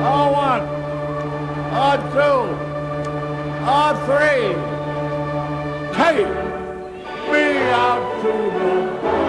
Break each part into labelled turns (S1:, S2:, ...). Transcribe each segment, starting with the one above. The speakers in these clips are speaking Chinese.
S1: R1, R2, R3. Take me out to the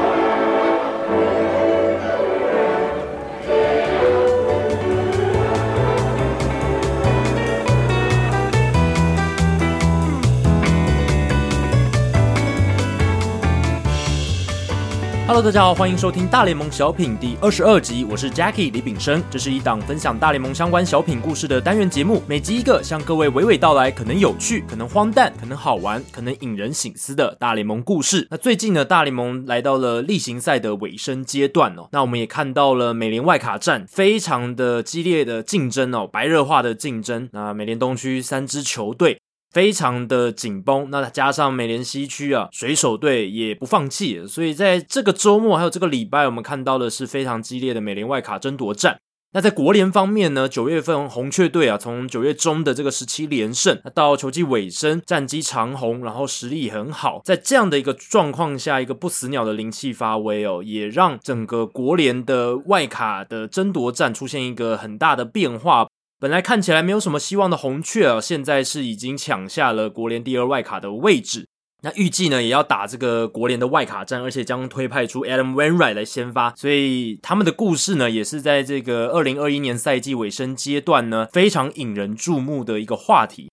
S2: Hello，大家好，欢迎收听大联盟小品第二十二集，我是 Jackie 李炳生，这是一档分享大联盟相关小品故事的单元节目，每集一个，向各位娓娓道来，可能有趣，可能荒诞，可能好玩，可能引人省思的大联盟故事。那最近呢，大联盟来到了例行赛的尾声阶段哦，那我们也看到了美联外卡战非常的激烈的竞争哦，白热化的竞争。那美联东区三支球队。非常的紧绷，那加上美联西区啊，水手队也不放弃，所以在这个周末还有这个礼拜，我们看到的是非常激烈的美联外卡争夺战。那在国联方面呢，九月份红雀队啊，从九月中的这个十七连胜，到球季尾声战绩长红，然后实力很好，在这样的一个状况下，一个不死鸟的灵气发威哦，也让整个国联的外卡的争夺战出现一个很大的变化。本来看起来没有什么希望的红雀啊，现在是已经抢下了国联第二外卡的位置。那预计呢，也要打这个国联的外卡战，而且将推派出 Adam Wainwright 来先发，所以他们的故事呢，也是在这个二零二一年赛季尾声阶段呢，非常引人注目的一个话题。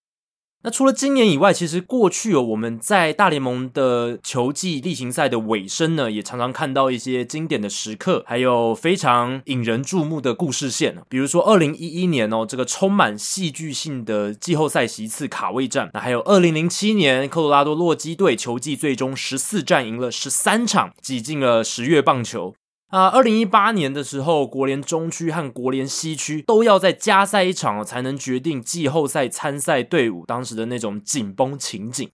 S2: 那除了今年以外，其实过去哦，我们在大联盟的球季例行赛的尾声呢，也常常看到一些经典的时刻，还有非常引人注目的故事线。比如说，二零一一年哦，这个充满戏剧性的季后赛席次卡位战；那还有二零零七年科罗拉多洛基队球季最终十四战赢了十三场，挤进了十月棒球。啊，二零一八年的时候，国联中区和国联西区都要再加赛一场才能决定季后赛参赛队伍，当时的那种紧绷情景。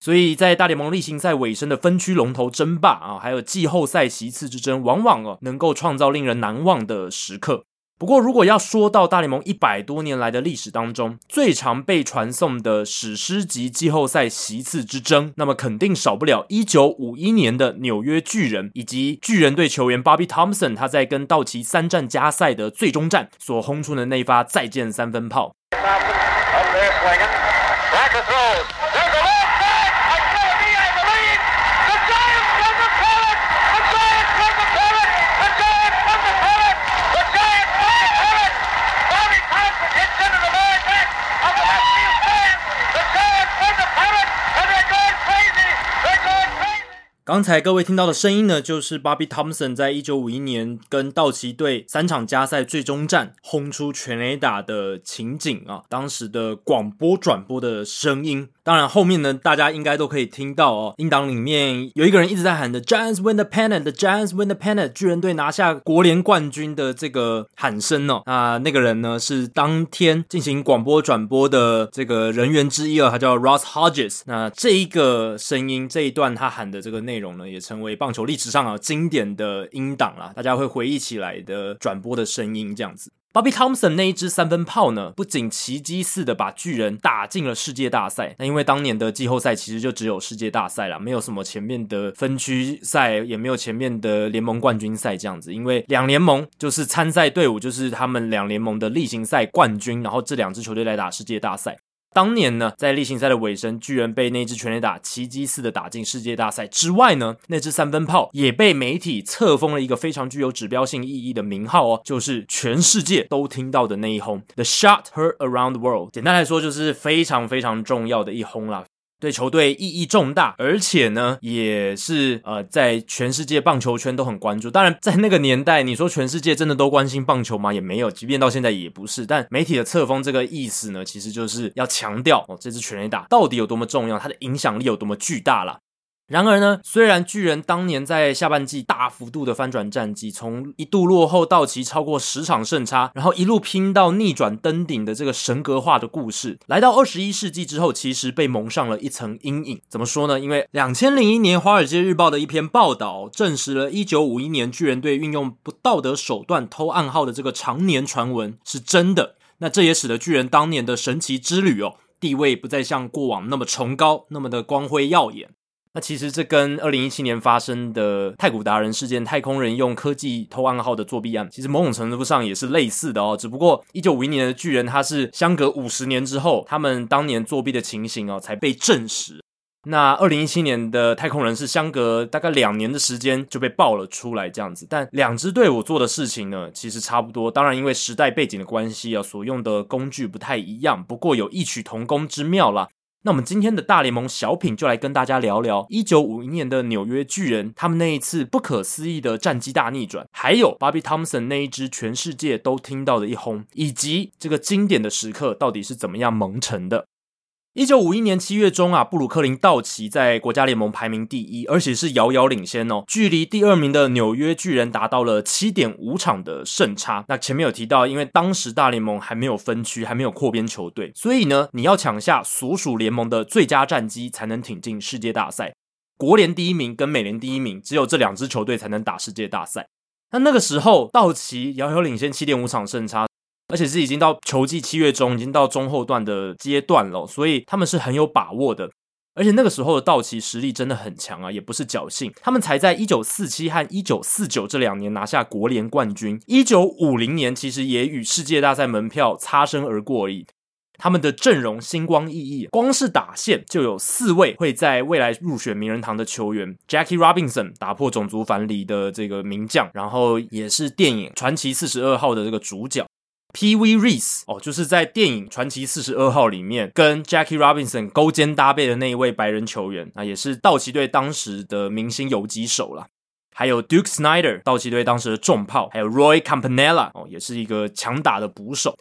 S2: 所以在大联盟例行赛尾声的分区龙头争霸啊，还有季后赛席次之争，往往哦能够创造令人难忘的时刻。不过，如果要说到大联盟一百多年来的历史当中最常被传颂的史诗级季后赛席次之争，那么肯定少不了一九五一年的纽约巨人以及巨人队球员 Bobby Thompson 他在跟道奇三战加赛的最终战所轰出的那一发再见三分炮。刚才各位听到的声音呢，就是 Bobby Thompson 在一九五一年跟道奇队三场加赛最终战轰出全垒打的情景啊，当时的广播转播的声音。当然后面呢，大家应该都可以听到哦，音档里面有一个人一直在喊的 Giants win the pennant，the Giants win the pennant，巨人队拿下国联冠军的这个喊声哦。那那个人呢，是当天进行广播转播的这个人员之一哦，他叫 Ross Hodges。那这一个声音这一段他喊的这个内容。容呢，也成为棒球历史上啊经典的音档啦，大家会回忆起来的转播的声音这样子。Bobby Thompson 那一支三分炮呢，不仅奇迹似的把巨人打进了世界大赛，那因为当年的季后赛其实就只有世界大赛啦，没有什么前面的分区赛，也没有前面的联盟冠军赛这样子，因为两联盟就是参赛队伍就是他们两联盟的例行赛冠军，然后这两支球队来打世界大赛。当年呢，在例行赛的尾声，巨人被那支全垒打奇迹似的打进世界大赛之外呢，那支三分炮也被媒体册封了一个非常具有指标性意义的名号哦，就是全世界都听到的那一轰，The shot heard around the world。简单来说，就是非常非常重要的一轰啦。对球队意义重大，而且呢，也是呃，在全世界棒球圈都很关注。当然，在那个年代，你说全世界真的都关心棒球吗？也没有，即便到现在也不是。但媒体的册封这个意思呢，其实就是要强调哦，这支全垒打到底有多么重要，它的影响力有多么巨大啦。然而呢，虽然巨人当年在下半季大幅度的翻转战绩，从一度落后道奇超过十场胜差，然后一路拼到逆转登顶的这个神格化的故事，来到二十一世纪之后，其实被蒙上了一层阴影。怎么说呢？因为两千零一年《华尔街日报》的一篇报道，证实了一九五一年巨人队运用不道德手段偷暗号的这个常年传闻是真的。那这也使得巨人当年的神奇之旅哦，地位不再像过往那么崇高，那么的光辉耀眼。那其实这跟二零一七年发生的太古达人事件，太空人用科技偷暗号的作弊案，其实某种程度上也是类似的哦。只不过一九五一年的巨人，它是相隔五十年之后，他们当年作弊的情形哦才被证实。那二零一七年的太空人是相隔大概两年的时间就被爆了出来，这样子。但两支队伍做的事情呢，其实差不多。当然，因为时代背景的关系啊，所用的工具不太一样，不过有异曲同工之妙啦。那我们今天的大联盟小品就来跟大家聊聊一九五一年的纽约巨人，他们那一次不可思议的战绩大逆转，还有 Bobby Thomson 那一支全世界都听到的一轰，以及这个经典的时刻到底是怎么样蒙尘的。一九五一年七月中啊，布鲁克林道奇在国家联盟排名第一，而且是遥遥领先哦，距离第二名的纽约巨人达到了七点五场的胜差。那前面有提到，因为当时大联盟还没有分区，还没有扩编球队，所以呢，你要抢下所属联盟的最佳战绩，才能挺进世界大赛。国联第一名跟美联第一名，只有这两支球队才能打世界大赛。那那个时候，道奇遥遥领先七点五场胜差。而且是已经到球季七月中，已经到中后段的阶段了，所以他们是很有把握的。而且那个时候的道奇实力真的很强啊，也不是侥幸。他们才在一九四七和一九四九这两年拿下国联冠军，一九五零年其实也与世界大赛门票擦身而过而已。他们的阵容星光熠熠，光是打线就有四位会在未来入选名人堂的球员：Jackie Robinson 打破种族藩篱的这个名将，然后也是电影《传奇四十二号》的这个主角。P. V. Reese 哦，就是在电影《传奇四十二号》里面跟 Jackie Robinson 勾肩搭背的那一位白人球员，那也是道奇队当时的明星游击手啦。还有 Duke Snider，道奇队当时的重炮，还有 Roy Campanella 哦，也是一个强打的捕手。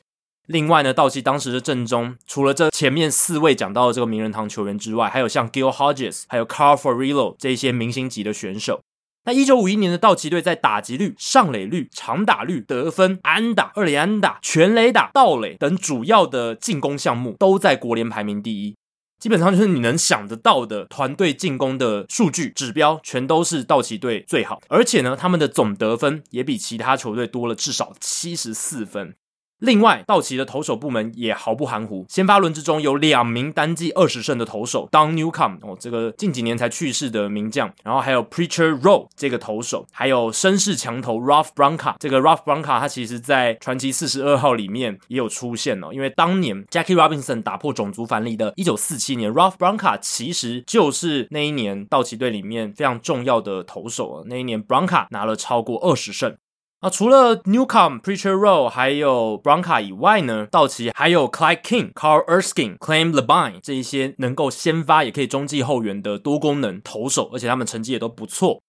S2: 另外呢，道奇当时的阵中，除了这前面四位讲到的这个名人堂球员之外，还有像 Gil Hodges，还有 Carl Furillo 这些明星级的选手。那一九五一年的道奇队在打击率、上垒率、长打率、得分、安打、二垒安打、全垒打、盗垒等主要的进攻项目都在国联排名第一，基本上就是你能想得到的团队进攻的数据指标，全都是道奇队最好，而且呢，他们的总得分也比其他球队多了至少七十四分。另外，道奇的投手部门也毫不含糊。先发轮之中有两名单季二十胜的投手，Don Newcomb 哦，这个近几年才去世的名将，然后还有 Preacher Roe 这个投手，还有绅士强投 Ralph Branca。这个 Ralph Branca 他其实在传奇四十二号里面也有出现哦，因为当年 Jackie Robinson 打破种族藩篱的一九四七年，Ralph Branca 其实就是那一年道奇队里面非常重要的投手啊。那一年 Branca 拿了超过二十胜。啊，除了 Newcomb、Preacher Roe 还有 Bronca 以外呢，道奇还有 Clyde King、Carl Erskine、Clem Labine 这一些能够先发也可以中继后援的多功能投手，而且他们成绩也都不错。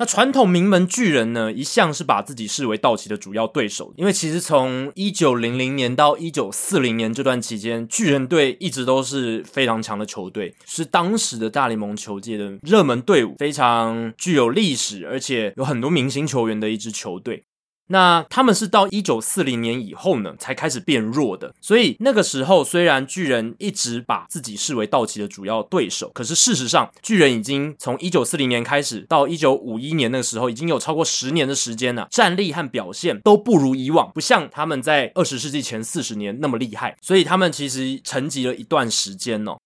S2: 那传统名门巨人呢，一向是把自己视为道奇的主要对手，因为其实从一九零零年到一九四零年这段期间，巨人队一直都是非常强的球队，是当时的大联盟球界的热门队伍，非常具有历史，而且有很多明星球员的一支球队。那他们是到一九四零年以后呢，才开始变弱的。所以那个时候，虽然巨人一直把自己视为道奇的主要对手，可是事实上，巨人已经从一九四零年开始到一九五一年那个时候，已经有超过十年的时间了，战力和表现都不如以往，不像他们在二十世纪前四十年那么厉害。所以他们其实沉寂了一段时间哦。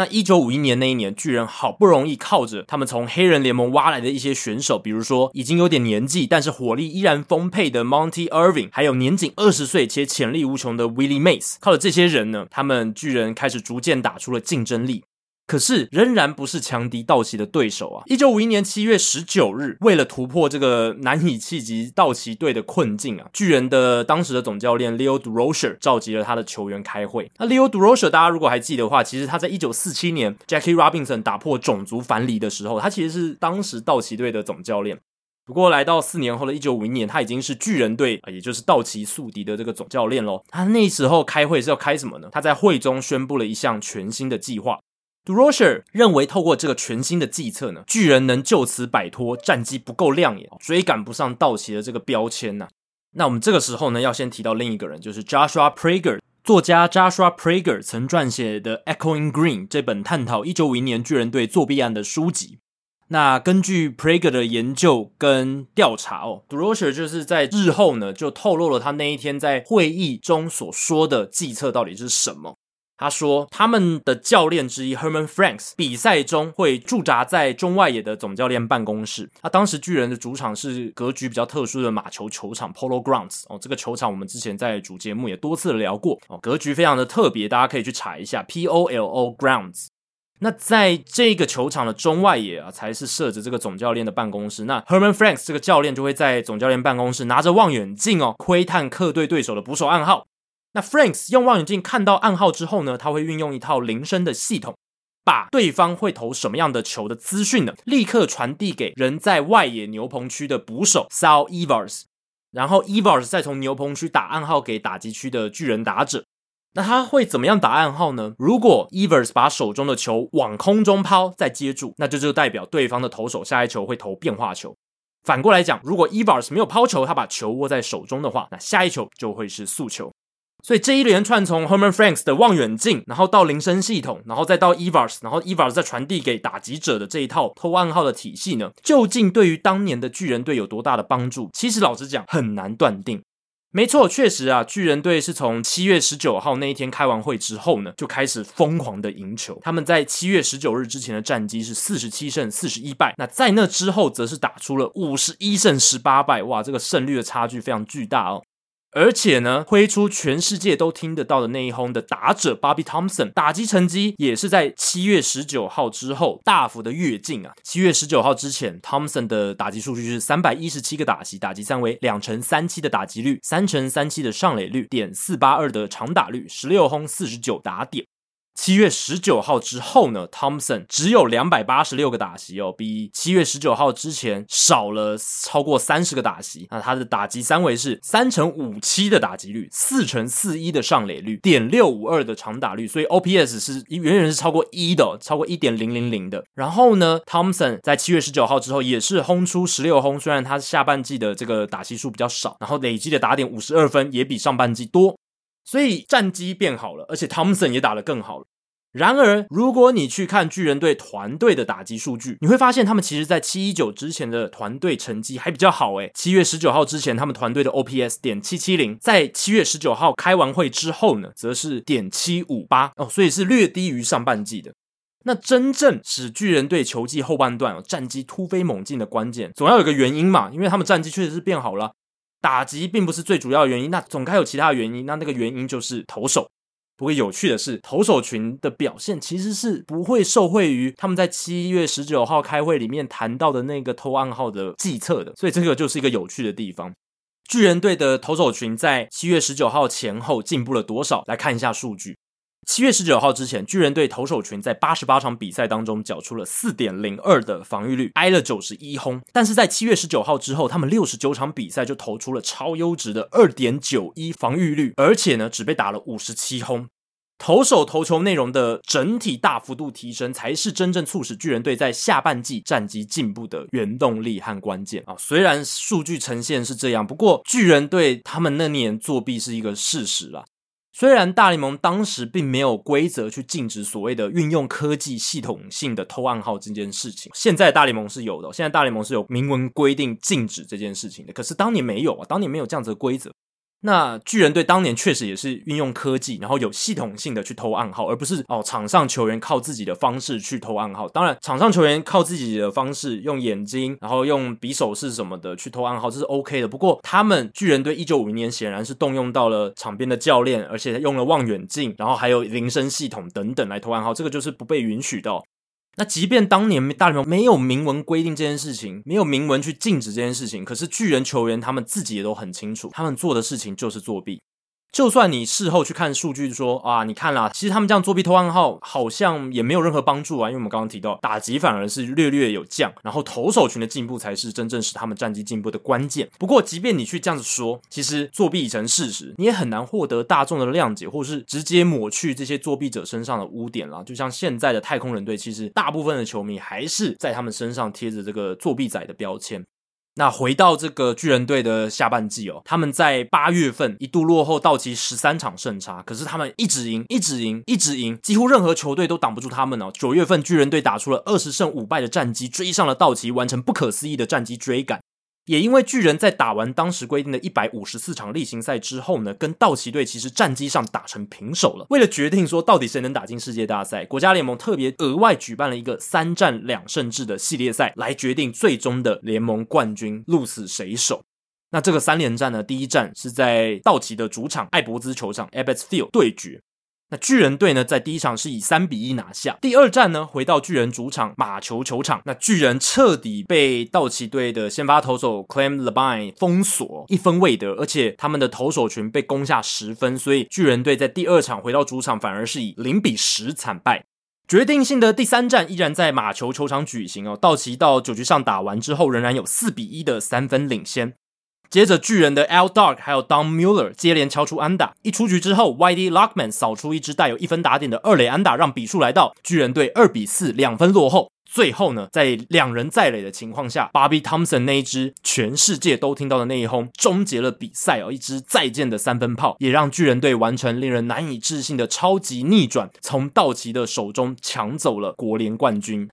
S2: 那一九五一年那一年，巨人好不容易靠着他们从黑人联盟挖来的一些选手，比如说已经有点年纪，但是火力依然丰沛的 Monty Irving，还有年仅二十岁且潜力无穷的 Willie Mays，靠着这些人呢，他们巨人开始逐渐打出了竞争力。可是仍然不是强敌道奇的对手啊！一九五一年七月十九日，为了突破这个难以企及道奇队的困境啊，巨人的当时的总教练 Leo Durocher 召集了他的球员开会。那 Leo Durocher 大家如果还记得的话，其实他在一九四七年 Jackie Robinson 打破种族藩篱的时候，他其实是当时道奇队的总教练。不过来到四年后的一九五一年，他已经是巨人队，也就是道奇宿敌的这个总教练喽。他那时候开会是要开什么呢？他在会中宣布了一项全新的计划。Durocher 认为，透过这个全新的计策呢，巨人能就此摆脱战绩不够亮眼、追赶不上道奇的这个标签呐、那我们这个时候呢，要先提到另一个人，就是 Joshua Prager。作家 Joshua Prager 曾撰写的《Echoing Green》这本探讨一九五一年巨人队作弊案的书籍。那根据 Prager 的研究跟调查哦，Durocher 就是在日后呢，就透露了他那一天在会议中所说的计策到底是什么。他说，他们的教练之一 Herman Franks 比赛中会驻扎在中外野的总教练办公室。啊当时巨人的主场是格局比较特殊的马球球场 Polo Grounds 哦，这个球场我们之前在主节目也多次聊过哦，格局非常的特别，大家可以去查一下 P O L O Grounds。那在这个球场的中外野啊，才是设置这个总教练的办公室。那 Herman Franks 这个教练就会在总教练办公室拿着望远镜哦，窥探客队对手的捕手暗号。那 Franks 用望远镜看到暗号之后呢，他会运用一套铃声的系统，把对方会投什么样的球的资讯呢，立刻传递给人在外野牛棚区的捕手 Sal Evers，然后 Evers 再从牛棚区打暗号给打击区的巨人打者。那他会怎么样打暗号呢？如果 Evers 把手中的球往空中抛再接住，那就就代表对方的投手下一球会投变化球。反过来讲，如果 Evers 没有抛球，他把球握在手中的话，那下一球就会是速球。所以这一连串从 Herman Franks 的望远镜，然后到铃声系统，然后再到 Evers，然后 Evers 再传递给打击者的这一套偷暗号的体系呢，究竟对于当年的巨人队有多大的帮助？其实老实讲很难断定。没错，确实啊，巨人队是从七月十九号那一天开完会之后呢，就开始疯狂的赢球。他们在七月十九日之前的战绩是四十七胜四十一败，那在那之后则是打出了五十一胜十八败，哇，这个胜率的差距非常巨大哦。而且呢，挥出全世界都听得到的那一轰的打者 Bobby Thompson，打击成绩也是在七月十九号之后大幅的跃进啊。七月十九号之前，Thompson 的打击数据是三百一十七个打击，打击三围两成三七的打击率，三成三七的上垒率，点四八二的长打率，十六轰四十九打点。七月十九号之后呢，Thompson 只有两百八十六个打席哦，比七月十九号之前少了超过三十个打席。那他的打击三围是三乘五七的打击率，四乘四一的上垒率，点六五二的长打率，所以 OPS 是远远是超过一的，超过一点零零零的。然后呢，Thompson 在七月十九号之后也是轰出十六轰，虽然他下半季的这个打席数比较少，然后累积的打点五十二分也比上半季多。所以战绩变好了，而且 Thompson 也打得更好了。然而，如果你去看巨人队团队的打击数据，你会发现他们其实在七一九之前的团队成绩还比较好。诶，七月十九号之前，他们团队的 OPS 点七七零，在七月十九号开完会之后呢，则是点七五八哦，所以是略低于上半季的。那真正使巨人队球季后半段哦战绩突飞猛进的关键，总要有个原因嘛，因为他们战绩确实是变好了。打击并不是最主要的原因，那总该有其他原因。那那个原因就是投手。不过有趣的是，投手群的表现其实是不会受惠于他们在七月十九号开会里面谈到的那个偷暗号的计策的。所以这个就是一个有趣的地方。巨人队的投手群在七月十九号前后进步了多少？来看一下数据。七月十九号之前，巨人队投手群在八十八场比赛当中缴出了四点零二的防御率，挨了九十一轰。但是在七月十九号之后，他们六十九场比赛就投出了超优质的二点九一防御率，而且呢，只被打了五十七轰。投手投球内容的整体大幅度提升，才是真正促使巨人队在下半季战绩进步的原动力和关键啊！虽然数据呈现是这样，不过巨人队他们那年作弊是一个事实啦。虽然大联盟当时并没有规则去禁止所谓的运用科技系统性的偷暗号这件事情，现在大联盟是有的。现在大联盟是有明文规定禁止这件事情的，可是当年没有啊，当年没有这样子的规则。那巨人队当年确实也是运用科技，然后有系统性的去偷暗号，而不是哦场上球员靠自己的方式去偷暗号。当然，场上球员靠自己的方式，用眼睛，然后用匕首是什么的去偷暗号，这是 OK 的。不过，他们巨人队一九五零年显然是动用到了场边的教练，而且用了望远镜，然后还有铃声系统等等来偷暗号，这个就是不被允许的。那即便当年大联盟没有明文规定这件事情，没有明文去禁止这件事情，可是巨人球员他们自己也都很清楚，他们做的事情就是作弊。就算你事后去看数据说啊，你看啦，其实他们这样作弊偷暗号好像也没有任何帮助啊，因为我们刚刚提到打击反而是略略有降，然后投手群的进步才是真正使他们战绩进步的关键。不过，即便你去这样子说，其实作弊已成事实，你也很难获得大众的谅解，或是直接抹去这些作弊者身上的污点啦。就像现在的太空人队，其实大部分的球迷还是在他们身上贴着这个作弊仔的标签。那回到这个巨人队的下半季哦，他们在八月份一度落后道奇十三场胜差，可是他们一直赢，一直赢，一直赢，几乎任何球队都挡不住他们哦。九月份巨人队打出了二十胜五败的战绩，追上了道奇，完成不可思议的战绩追赶。也因为巨人在打完当时规定的一百五十四场例行赛之后呢，跟道奇队其实战绩上打成平手了。为了决定说到底谁能打进世界大赛，国家联盟特别额外举办了一个三战两胜制的系列赛，来决定最终的联盟冠军鹿死谁手。那这个三连战呢，第一战是在道奇的主场艾伯兹球场 （Ebbets Field） 对决。那巨人队呢，在第一场是以三比一拿下。第二战呢，回到巨人主场马球球场，那巨人彻底被道奇队的先发投手 Clem Labine 封锁，一分未得，而且他们的投手群被攻下十分，所以巨人队在第二场回到主场，反而是以零比十惨败。决定性的第三战依然在马球球场举行哦。道奇到九局上打完之后，仍然有四比一的三分领先。接着，巨人的 L. Dark 还有 Don Mueller 接连敲出安打，一出局之后，Whitey Lockman 扫出一支带有一分打点的二垒安打，让比数来到巨人队二比四两分落后。最后呢，在两人在垒的情况下，Bobby Thompson 那一支全世界都听到的那一轰，终结了比赛哦，一支再见的三分炮，也让巨人队完成令人难以置信的超级逆转，从道奇的手中抢走了国联冠军。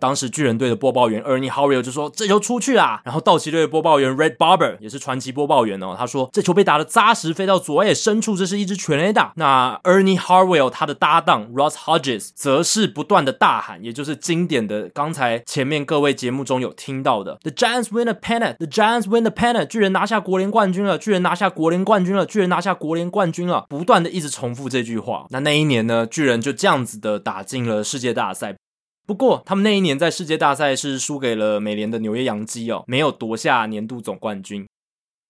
S2: 当时巨人队的播报员 Ernie Harwell 就说：“这球出去啦。”然后道奇队的播报员 Red Barber 也是传奇播报员哦，他说：“这球被打得扎实，飞到左外野深处，这是一支全垒打。”那 Ernie Harwell 他的搭档 Ross Hodges 则是不断的大喊，也就是经典的刚才前面各位节目中有听到的 “The Giants win the pennant”，“The Giants win the pennant”，巨人拿下国联冠军了，巨人拿下国联冠军了，巨人拿下国联冠军了，不断的一直重复这句话。那那一年呢，巨人就这样子的打进了世界大赛。不过，他们那一年在世界大赛是输给了美联的纽约洋基哦，没有夺下年度总冠军。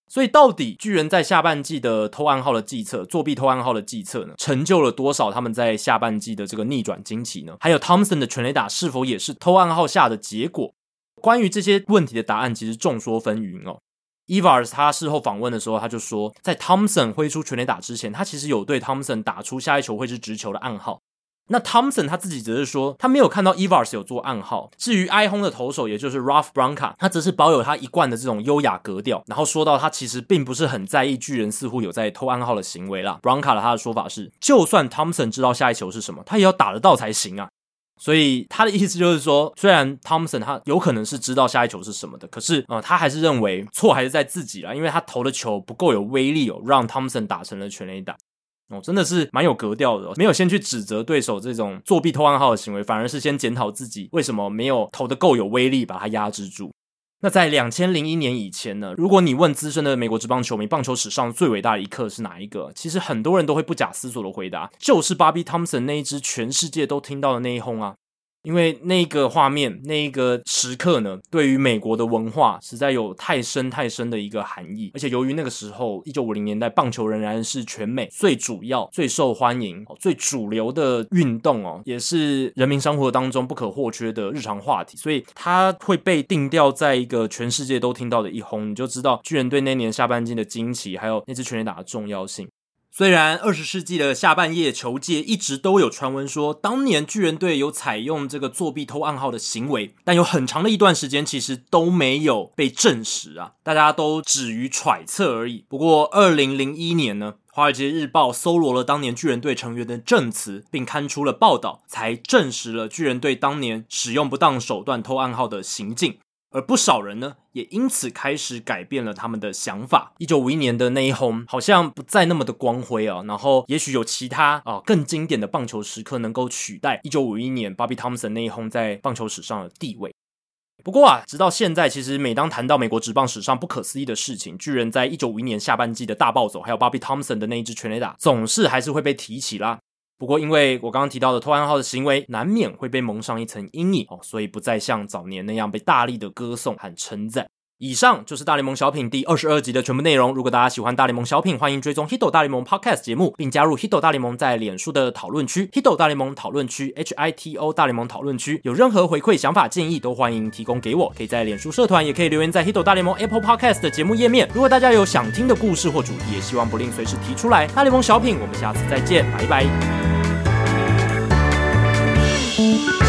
S2: 所以，到底巨人在下半季的偷暗号的计策、作弊偷暗号的计策呢，成就了多少他们在下半季的这个逆转惊奇呢？还有汤姆森的全垒打是否也是偷暗号下的结果？关于这些问题的答案，其实众说纷纭哦。Evars 他事后访问的时候，他就说，在汤姆森挥出全垒打之前，他其实有对汤姆森打出下一球会是直球的暗号。那 Thompson 他自己则是说，他没有看到 Evars 有做暗号。至于挨轰的投手，也就是 Ralph Branca，他则是保有他一贯的这种优雅格调，然后说到他其实并不是很在意巨人似乎有在偷暗号的行为啦。Branca 的他的说法是，就算 Thompson 知道下一球是什么，他也要打得到才行啊。所以他的意思就是说，虽然 Thompson 他有可能是知道下一球是什么的，可是呃，他还是认为错还是在自己啦，因为他投的球不够有威力哦，让 Thompson 打成了全垒打。哦，真的是蛮有格调的哦，没有先去指责对手这种作弊偷暗号的行为，反而是先检讨自己为什么没有投的够有威力，把它压制住。那在两千零一年以前呢，如果你问资深的美国职棒球迷，棒球史上最伟大的一刻是哪一个？其实很多人都会不假思索的回答，就是 Bobby Thompson 那一支全世界都听到的那一轰啊。因为那个画面，那一个时刻呢，对于美国的文化实在有太深太深的一个含义。而且由于那个时候，一九五零年代，棒球仍然是全美最主要、最受欢迎、最主流的运动哦，也是人民生活当中不可或缺的日常话题，所以它会被定调在一个全世界都听到的一轰，你就知道巨人队那年下半季的惊奇，还有那支全垒打的重要性。虽然二十世纪的下半叶球界一直都有传闻说，当年巨人队有采用这个作弊偷暗号的行为，但有很长的一段时间其实都没有被证实啊，大家都止于揣测而已。不过二零零一年呢，《华尔街日报》搜罗了当年巨人队成员的证词，并刊出了报道，才证实了巨人队当年使用不当手段偷暗号的行径。而不少人呢，也因此开始改变了他们的想法。一九五一年的那一轰好像不再那么的光辉啊，然后也许有其他啊更经典的棒球时刻能够取代一九五一年 Bobby Thompson 那一轰在棒球史上的地位。不过啊，直到现在，其实每当谈到美国职棒史上不可思议的事情，巨人在一九五一年下半季的大暴走，还有 Bobby Thompson 的那一支全垒打，总是还是会被提起啦。不过，因为我刚刚提到的偷暗号的行为，难免会被蒙上一层阴影哦，所以不再像早年那样被大力的歌颂和称赞。以上就是大联盟小品第二十二集的全部内容。如果大家喜欢大联盟小品，欢迎追踪 Hito 大联盟 Podcast 节目，并加入 Hito 大联盟在脸书的讨论区 Hito 大联盟讨论区 H I T O 大联盟讨论区。有任何回馈、想法、建议，都欢迎提供给我。可以在脸书社团，也可以留言在 Hito 大联盟 Apple Podcast 的节目页面。如果大家有想听的故事或主题，也希望不吝随时提出来。大联盟小品，我们下次再见，拜拜。
S3: Thank you.